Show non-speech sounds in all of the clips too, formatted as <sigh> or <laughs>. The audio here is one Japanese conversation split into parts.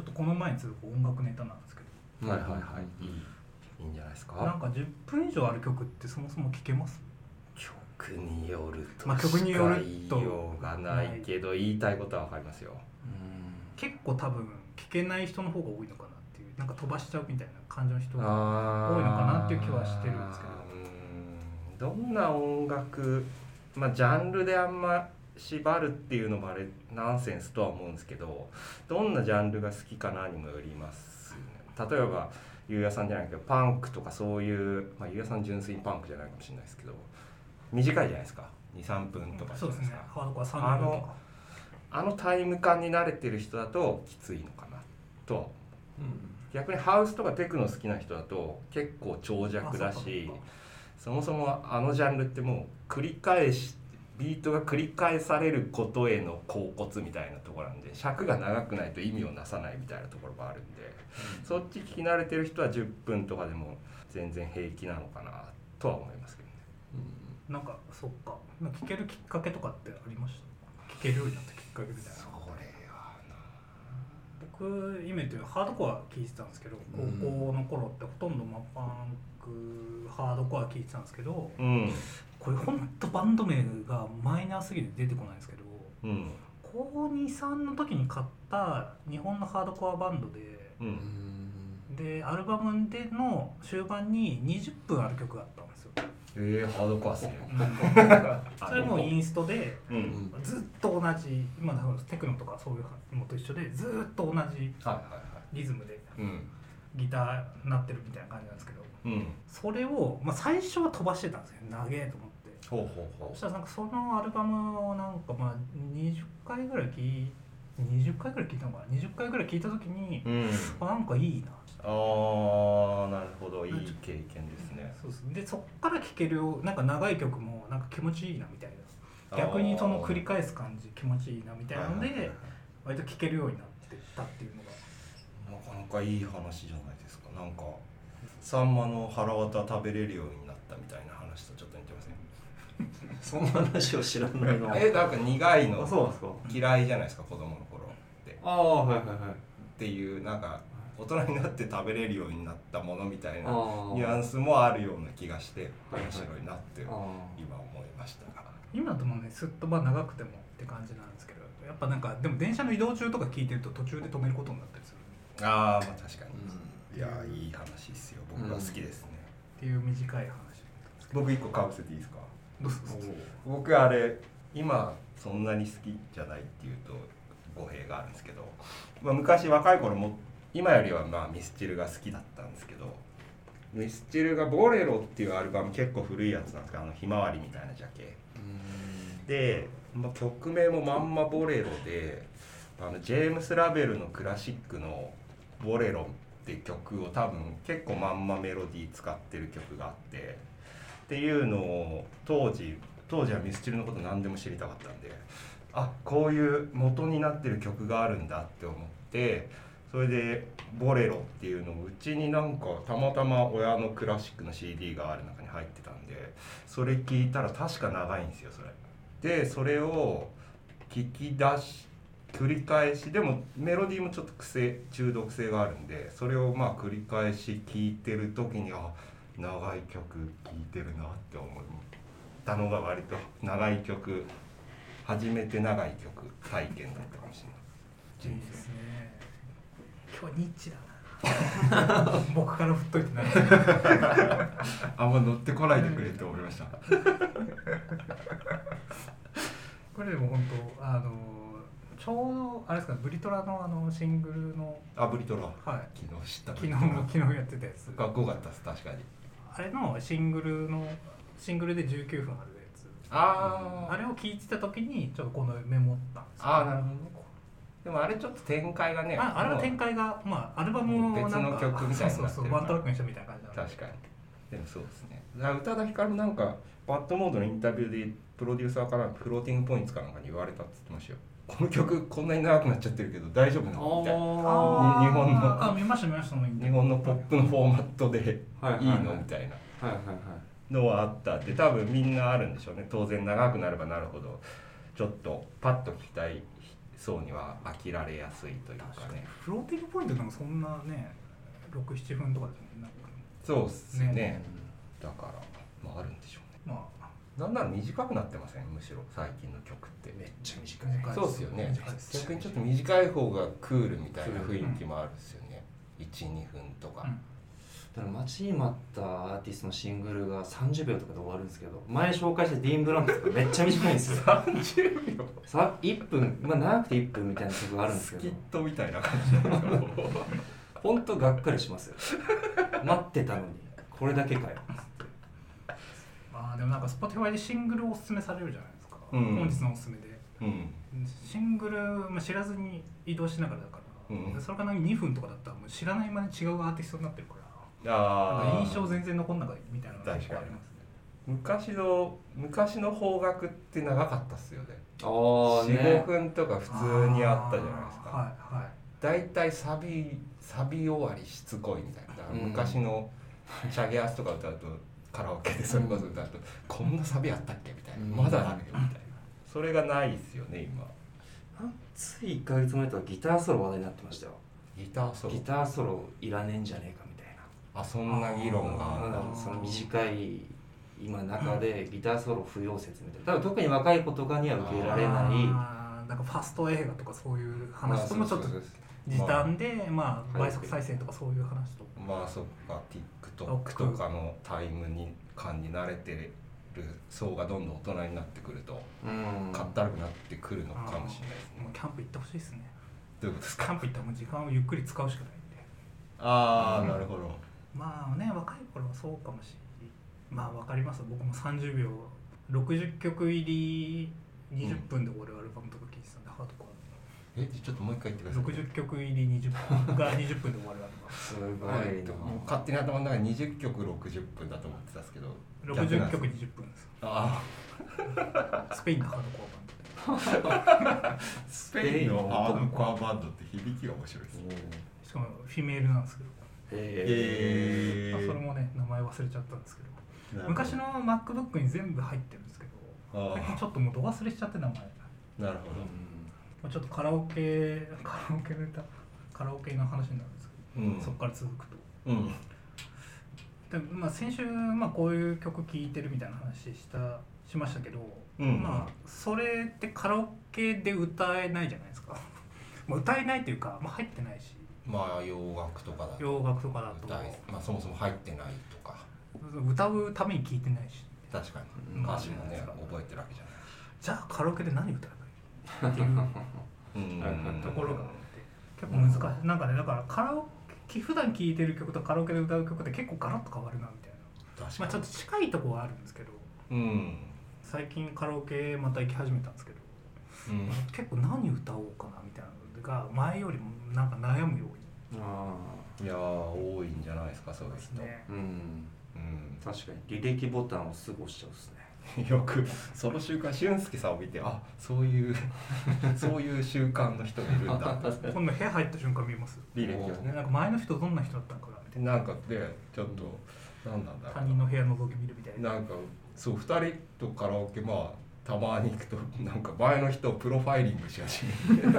ちょっとこの前に続く音楽ネタなんですけど。はいはいはい。いいいいんじゃないですか？なんか10分以上ある曲ってそもそも聴けます？曲によるとまあ曲によるとしか言いようがないけど言いたいことは分かりますよ。結構多分聴けない人の方が多いのかなっていうなんか飛ばしちゃうみたいな感じの人が多多いのかなっていう気はしてるんですけど。どどんな音楽まあジャンルであんま縛るっていうのもあれナンセンスとは思うんですけどどんなジャンルが好きかなにもよりますよね。例えばゆうやさんじゃないけどパンクとかそういうまあゆうやさん純粋にパンクじゃないかもしれないですけど短いじゃないですか。23分とかじゃそうですねないですかハードコア3分とか。あのタイム感に慣れてる人だときついのかなとは思う。逆にハウスとかテクノ好きな人だと結構長尺だしそもそもあのジャンルってもう繰り返しビートが繰り返されることへの恍惚みたいなところなんで尺が長くないと意味をなさないみたいなところもあるんで、そっち聞き慣れてる人は10分とかでも全然平気なのかなとは思いますけどね。なんかそっか。なんか聴けるきっかけとかってありました？聴けるようになったきっかけみたいな。それは僕今言ってるハードコア聴いてたんですけど高校の頃ってほとんどまあパンクハードコア聴いてたんですけどなうん。これほんとバンド名がマイナーすぎて出てこないんですけどうん。高23の時に買った日本のハードコアバンドでうん。でアルバムでの終盤に20分ある曲があったんですよ。えー、ハードコアっすね。<laughs> それもインストでうん。ずっと同じ今のテクノとかそういうのと一緒でずっと同じはいはいはリズムで。い。うんギター鳴ってるみたいな感じなんですけどうん。それを、まあ、最初は飛ばしてたんですよ。長えと思って。ほうほうほそしたらなんかそのアルバムをなんかまあ20回ぐらい聴い20回ぐらい聴いたのかな？20回ぐらい聴いた時にう。うん。あなんかいいな。ああなるほど。いい経験ですね。そうです。でそっから聴けるよなんか長い曲もなんか気持ちいいなみたいな。逆にその繰り返す感じ気持ちいいなみたいなので割と聴けるようになってったっていうのがなかいい話じゃないですか。なんかサンマの腹渡食べれるようになったみたいな話とちょっと似てません？<laughs> そんな話を知らないなえなんか苦いの？あそうなんですか？嫌いじゃないですか子供の頃って。ああはいはいはい。っていうなんか大人になって食べれるようになったものみたいなニュアンスもあるような気がして面白いなってあ今思いました。が。今ともねすっとば長くてもって感じなんですけどやっぱなんかでも電車の移動中とか聞いてると途中で止めることになったりするああまあ確かーに。いやいい話ですよ。僕は好きですね。っていう短い話。僕一個かぶせていいですか？僕あれ今そんなに好きじゃないっていうと語弊があるんですけど、まあ、昔若い頃も今よりはまあミスチルが好きだったんですけどミスチルが「ボレロ」っていうアルバム結構古いやつなんですけどあのひまわりみたいなジャケ。で、まあ、曲名もまんま「ボレロで」あのジェームス・ラベルのクラシックの「ボレロ」って曲を多分結構まんまメロディー使ってる曲があってっていうのを当時当時はミスチルのこと何でも知りたかったんであこういう元になってる曲があるんだって思ってそれで「ボレロ」っていうのをうちになんかたまたま親のクラシックの CD がある中に入ってたんでそれ聞いたら確か長いんですよそれ。でそれを聞き出し繰り返しでもメロディーもちょっと癖中毒性があるんでそれをまあ繰り返し聴いてる時にあ長い曲聴いてるなって思ったのが割と長い曲初めて長い曲体験だったかもしれない。いいですね。今日はニッチだな。僕から振っといてな。いあんま乗ってこないでくれって思いました。これでも本当あのちょうどあれですかブリトラのあのシングルのあブリトラ。はい。昨日知った。昨日も昨日やってたやつ。かっこよかったです確かに。あれのシングルのシングルで19分あるやつ。ああれを聞いてた時にちょっとこのメモったんですよ。あーなるほどでもあれちょっと展開がねああれの展開がまあアルバムをなんか別の曲みたいになそうそうそうワントラックにしたみたいな感じなんで。確かに。でもそうですね。だから宇多田ヒカルもなんかバッドモードのインタビューでプロデューサーからフローティングポイントかなんかに言われたって言ってましたよこの曲こんなに長くなっちゃってるけど大丈夫なの？みたいな。あ日本の。あ見ました見ました日本のポップのフォーマットでいいの？みたいな。のはあった。って多分みんなあるんでしょうね。当然長くなればなるほどちょっとパッと聞きたい層には飽きられやすいというかね。フローティングポイントでもそんなね67分とかですもんねそうっすね。ね。だからまああるんでしょうね。まあなんなら短くなってません？むしろ最近の曲って。めっちゃ短い短いそうっすよね。逆にちょっと短い方がクールみたいな雰囲気もあるんですよね。12分とか、うん。だから待ちに待ったアーティストのシングルが30秒とかで終わるんですけど前紹介したディーン・ブランクとかめっちゃ短いんですよ。<laughs> 30秒。さ1分まあ長くて1分みたいな曲があるんですスキッけどトみたいな感じなんですよほんとがっかりしますよ。待ってたのに。これだけかよ。まあでもなんか Spotify でシングルをおすすめされるじゃないですか、うん。本日のおすすめで。うん。シングル、まあ、知らずに移動しながらだから、うん。それか2分とかだったらもう知らない間に違うアーティストになってるから。あ印象全然残んなかったみたいなのが結構ありますね。昔の昔の邦楽って長かったっすよね。ああ45分とか普通にあったじゃないですか、はいはいだい。たいサビサビ終わりしつこいみたいな。昔のチャゲアスとか歌うとカラオケでそれこそ歌うと、こんなサビあったっけ？みたいな、うん。まだあるよみたいな。それがないですよね今。つい1ヶ月前とかギターソロ話題になってましたよ。ギターソロ？ギターソロいらねえんじゃねえかみたいな。あそんな議論がその短い今中でギターソロ不要説みたいな。多分特に若い子とかには受け入れられない。なんかファスト映画とかそういう話ともちょっと時短でまあはい倍速再生とかそういう話とまあそっか TikTok とかのタイムに感に慣れてる層がどんどん大人になってくるとうん。かったるくなってくるのかもしれないですね。もうキャンプ行ってほしいですね。どういうことですキャかンプ行ったらもう時間をゆっくり使うしかないんで。ああなるほど。まあね若い頃はそうかもしれないまあわかります。僕も30秒60曲入り20分で終わるアルバムとか聴いてたんで、ハードコアえちょっともう一回言ってください。60曲入り20分。が20分で終わるアルバすごい。う勝手に頭の中に20曲60分だと思ってたんですけど。ム逆なん60曲です。20分ですあスペインのハードコアバンドスペインの？ハードコアバンドって響きが面白いですね。しかもフィメールなんですけど、へえまあ、それもね名前忘れちゃったんですけど。昔の MacBook に全部入ってるんですけど。ちょっともうど忘れしちゃって名前あなるほまあちょっとカラオケ <laughs> カラオケの歌カラオケの話になるんですけど、どうん。そこから続くと。うん。で、まあ、先週、まあ、こういう曲聴いてるみたいな話したしましたけど、うん。まあそれってカラオケで歌えないじゃないですか。<laughs> まあ歌えないというか、まあ、入ってないし。まあ洋楽とかだと。洋楽とかだと。まあそもそも入ってないとか。歌うために聴いてないし。確かに。うん。歌詞もね覚えてるわけじゃないじゃあカラオケで何歌う？ところが。あって結構難しい。なんかねだからカラオケ普段聴いてる曲とカラオケで歌う曲って結構ガラッと変わるなみたいな。確かに。まあちょっと近いとこはあるんですけど。うん最近カラオケまた行き始めたんですけど。うん。結構何歌おうかなみたいなのが前よりもなんか悩むように。あいやー多いんじゃないですかそういう人、ね。ーうん。うん。確かに。履歴ボタンをすぐ押しちゃうっすね <laughs> よくその習慣俊介さんを見てあそういう <laughs> そういう習慣の人がいるんだ。って今度部屋入った瞬間見ます？履歴をね。ねなんか前の人どんな人だったのかな？みたいな。んかでちょっと何なんだろうな。他人の部屋覗き見るみたいな。なんかそう2人とカラオケまあたまに行くと <laughs> なんか前の人をプロファイリングし始めて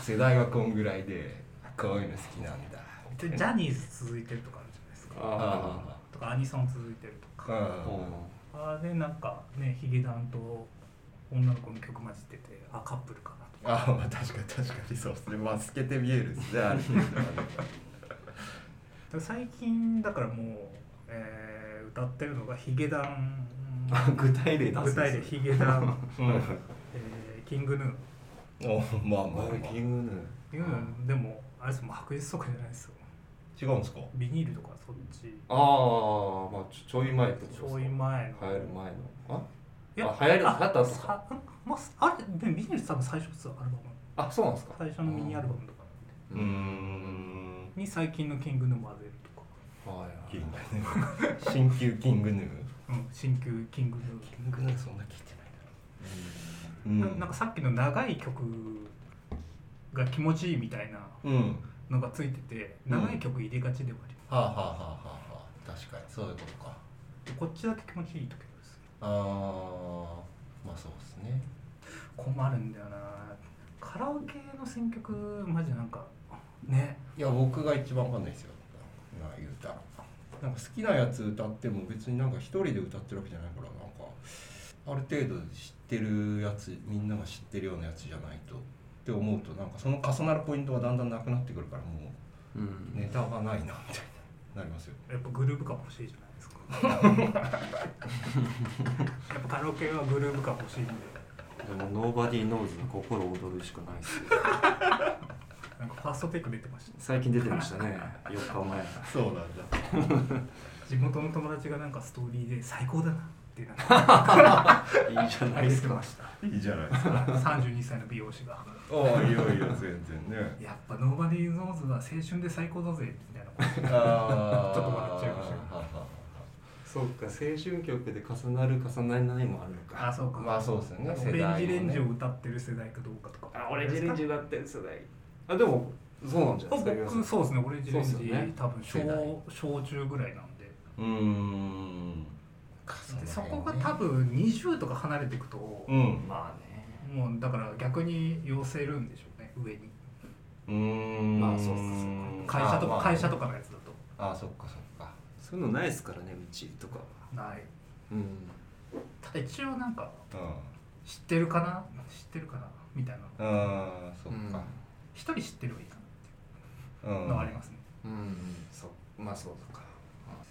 世代はこんぐらいでこういうの好きなんだでジャニーズ続いてるとかあるじゃないですか。あとかアニソン続いてるとか。あああれなんかねヒゲダンと女の子の曲混じっててあカップルかなと。かあまあ確かに確かにそうですね。まあ透けて見えるですね最近だからもう、えー歌ってるのがヒゲダン。あ具体例出す具体でヒゲダン、う <laughs> んえーキングヌー。おまあまあまあ。キングヌキングヌーでもあれですもう白日速じゃないですよ。違うんですか？ビニールとか？そっち。ああまあちょい前ってことちですか？ょい前の。流行る前の。あ？いやあ流行るあ流行った後か？さ <laughs> まあ、あれでビニール多分最初ですよアルバム。あそうなんですか？最初のミニアルバムとか。うーん。に最近のキングヌー混ぜるとか、はいキングヌー新旧キングヌー。うん、新旧キングヌー。キングヌーそんな聞いてないな。ななんかさっきの長い曲が気持ちいいみたいなうん。うんのがついててうん長い曲入れがちではありはあはあはあはあはあ。確かに。そういうことか。こっちだけ気持ちいい時です。あー。まあそうですね。困るんだよな。カラオケの選曲マジなんかね。いや僕が一番わかんないですよ。な言うたら。なんか好きなやつ歌っても別になんか一人で歌ってるわけじゃないからなんかある程度知ってるやつみんなが知ってるようなやつじゃないとって思うとなんかその重なるポイントがだんだんなくなってくるからもうん。うネタがないなみたいななりますよやっぱグルーヴ感欲しいじゃないですか。<laughs> やっぱカラオケはグルーヴ感欲しいんで。でも nobodyknowsのココロオドルしかないですよ。なんかファーストテイク出てました。最近出てましたね。4日前。そうなんだ。<laughs> 地元の友達がなんかストーリーで最高だなってなんかいいじゃないですかいいじゃないですか。32歳の美容師が。ああいいよいいよ全然ね。やっぱ nobodyknowsは青春で最高だぜみたいなこと。あちょっと笑っちゃいましたけどはははそうか青春曲で重なる重ならないもあるのか。あそうか。まあそうですよね。オレンジレンジを歌ってる世代かどうかとか。あオレンジレンジ歌ってる世代。あでもそうなんじゃないですか僕そうですねオレンジレンジ、多分小小中ぐらいなんで。うーん。でそこが多分20とか離れていくと、うん。まあね。もうだから逆に寄せるんでしょうね上に。うーん。まあそうっす会社とか、あまあ会社とかのやつだと。あそっかそっか。そういうのないですからねうちとかないうん。ただ一応なんかう知ってるかな？知ってるかな？みたいな。んうんそっか。一人知ってればいいかなってうん。いうのはありますね、うん、そうまあそうか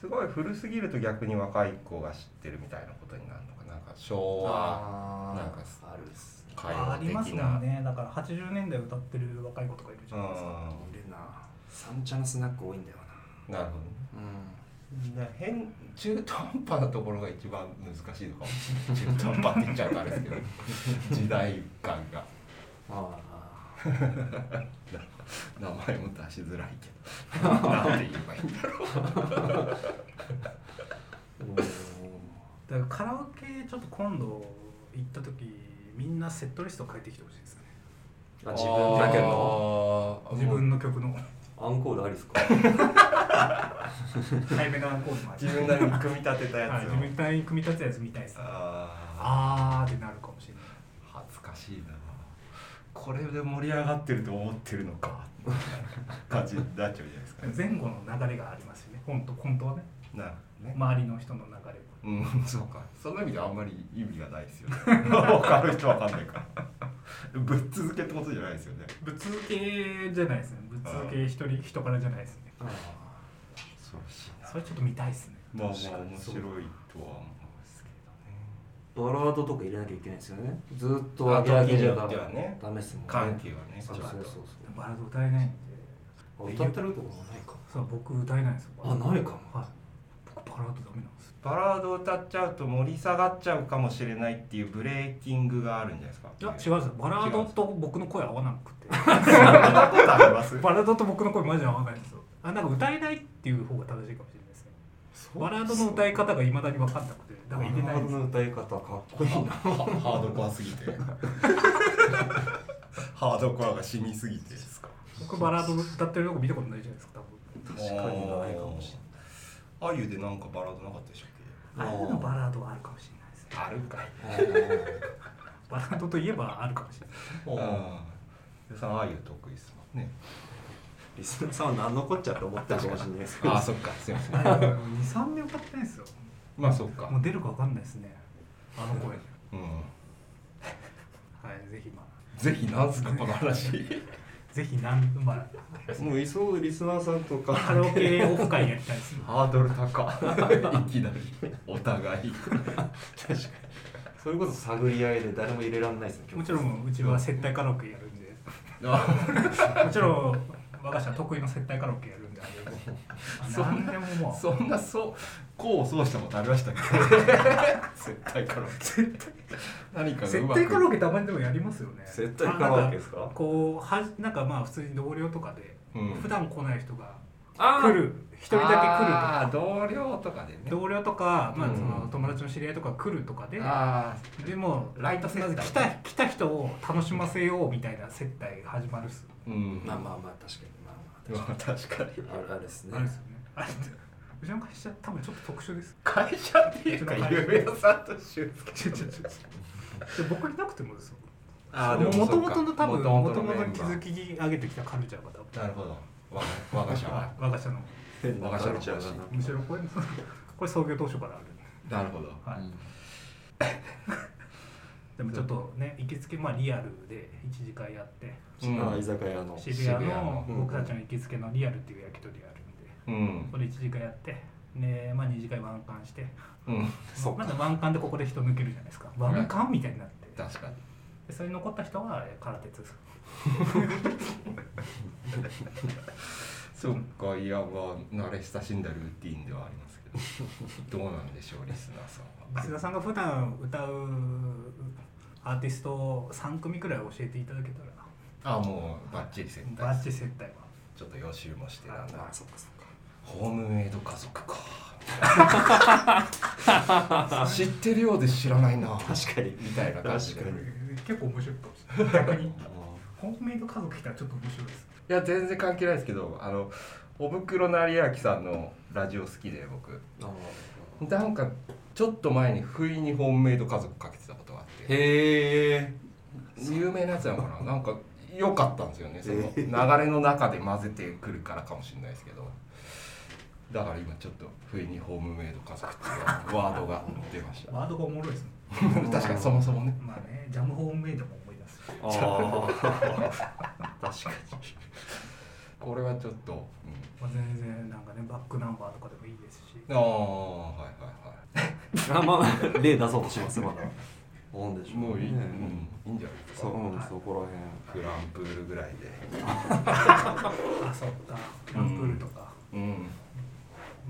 すごい古すぎると逆に若い子が知ってるみたいなことになるのかな。なんか昭和あなんかあるっす歌あります謡的なもんね。だから80年代歌ってる若い子とかいるじゃないですか。いるな。三茶のスナック多いんだよな。るほど。ねなだから変中途半端なところが一番難しいのかもしれない。中途半端って言っちゃうとあれですけど。<laughs> 時代感が。うんあ <laughs> 名前も出しづらいけど。なんて言えばいいんだろう。あ <laughs> だからカラオケちょっと今度行った時みんなセットリスト変えてきてほしいですね。あ自分だけどあー自分の曲の。アンコールありですか？<laughs> 早めのアンコールもある自分なりに組み立てたやつを、はい、自分なりに組み立てたやつ見たいですね。ああーってなるかもしれない。ー恥ずかしいなこれで盛り上がってると思ってるのか感じになっちゃうじゃないですか。前後の流れがありますよね。本当本当はね。なね。周りの人の流れはうんそうか。その意味ではあんまり意味がないですよね。分かる人分かんないから。ぶっ続けってことじゃないですよね。ぶっ続けじゃないですね。ぶっ続け一人人からじゃないですね。あそうしいそれちょっと見たいですね。まあまあ面白いとは思うバラードとか入れなきゃいけないですよね。ずっと上げ上げじゃダメですもんね。緩急はねそうそうそうバラード歌えないんで。あ歌ってるとこもないか。そう僕歌えないんですよ。あないかも。はい。僕バラードダメなんですバラード歌っちゃうと盛り下がっちゃうかもしれないっていうブレーキングがあるんじゃないですか。いや違うんですよ。バラードと僕の声合わなくて。<laughs> そんなことあります？バラードと僕の声マジで合わないんですよ。あなんか歌えないっていう方が正しいかもしれないバラードの歌い方がいまだに分かんなくてだから入れない。バラードの歌い方かっこいいな。ハードコアすぎて。<laughs> ハードコアが染みすぎて。ですか僕バラード歌ってるとこ見たことないじゃないですか多分。確かにないかもしれあゆでなんかバラードなかったでしたっけ？ああいうのバラードはあるかもしれないですね。あるかい。な <laughs> いバラードといえばあるかもしれない。あゆ得意ですもんねリスナーさんは何のこっちゃって思ってるかもしれないですけど。ああそっかすいません。23年歌ってないですよ。まあそっか。もう出るか分かんないですね。あの声。うん。はいぜひまあ。ぜひなんすかこの話。<laughs> ぜひなんまあもういそうリスナーさんとか。カラオケオフ会やりたいですねハードル高い。きなりお互い。確かに。それこそ探り合いで誰も入れられないですねもちろんうちは接待カラオケやるんで。あもちろん我が社得意の接待カラオケやるんであれ <laughs> そん何でももうそんなそうこうそうしたことありましたっけ？<laughs> 絶対カラオケ。何かが接待カラオくケたまにでもやりますよね。接待カラオケですか？こうはなんかまあ普通に同僚とかで、うん。普段来ない人があ来る。一人だけ来るとか。同僚とかでね。同僚とか、まあ、うん。その友達の知り合いとか来るとかで、あでもライト接待来た来た人を楽しませようみたいな接待が始まるっす、ーうん。まあまあまあ確かに。まあまあまあ確かに。あるあるですね。あれですよね。あれうちの会社多分ちょっと特殊です。会社っていうか夢屋さんと修介ちょちょちょで僕いなくてもですよあーでももともとの多分もともとのメンバー築き上げてきたカルチャーが多分なるほど我が我が社は <laughs> 我が社の我が。社のむしろこれこれ創業当初からある。なるほど。はい、うん。<laughs> でもちょっとね行きつけまあリアルで一次会やって。うん。あ居酒屋の。渋谷の僕たちの行きつけのリアルっていう焼き鳥があるんで。うん。これ一次会やって。でまあ二次会ワンカンして。うん。そまだワンカンでここで人抜けるじゃないですか。ワンカンみたいになって。確かに。でそれに残った人はえ空鉄 <laughs> <laughs> そっかいやまあ慣れ親しんだルーティンではありますけど。どうなんでしょうリスナーさんは。須田さんが普段歌うアーティストを3組くらい教えていただけたらあもうバッチリ接バ待ッチ接待は。ちょっと予習もしてなんだあそっかそっか。ホームメイド家族か。<laughs> 知ってるようで知らないな。確かに。みたいな感じで。い確か結構面白いかもしれない逆に。<laughs> ホームメイド家族来たらちょっと面白いですや全然関係ないですけどあのおぶくろ成明さんのラジオ好きで僕。あなんかちょっと前に不意にホームメイド家族かけてたことがあって。へえ有名なやつなのかな？<laughs> なんか良かったんですよね。その流れの中で混ぜてくるからかもしれないですけど。だから今ちょっと不意にホームメイド家族っていうワードが出ました。ワードがおもろいですね。<laughs> 確かにそもそもね。まあねジャムホームメイドも思い出す。しああ <laughs> 確かこれはちょっと、うんまあ、全然なんかねバックナンバーとかでもいいですし。ああはいはいはい。<laughs> まあ例出そうとしますまだ。なんでしょうもういい、ねうん、いいんじゃないですか。そう、うんはいそこらフランプールぐらいで。<laughs> あそっか。ランプールとか、うん。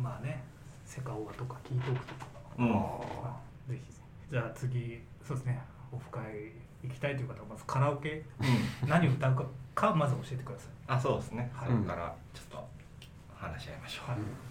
まあねセカオワとか聞いておくとか、うん。ぜひ。じゃあ次そうですね。オフ会行きたいという方はまずカラオケ。うん。何歌うかかまず教えてください。あそうですね、はい。それからちょっと話し合いましょう、はい。うん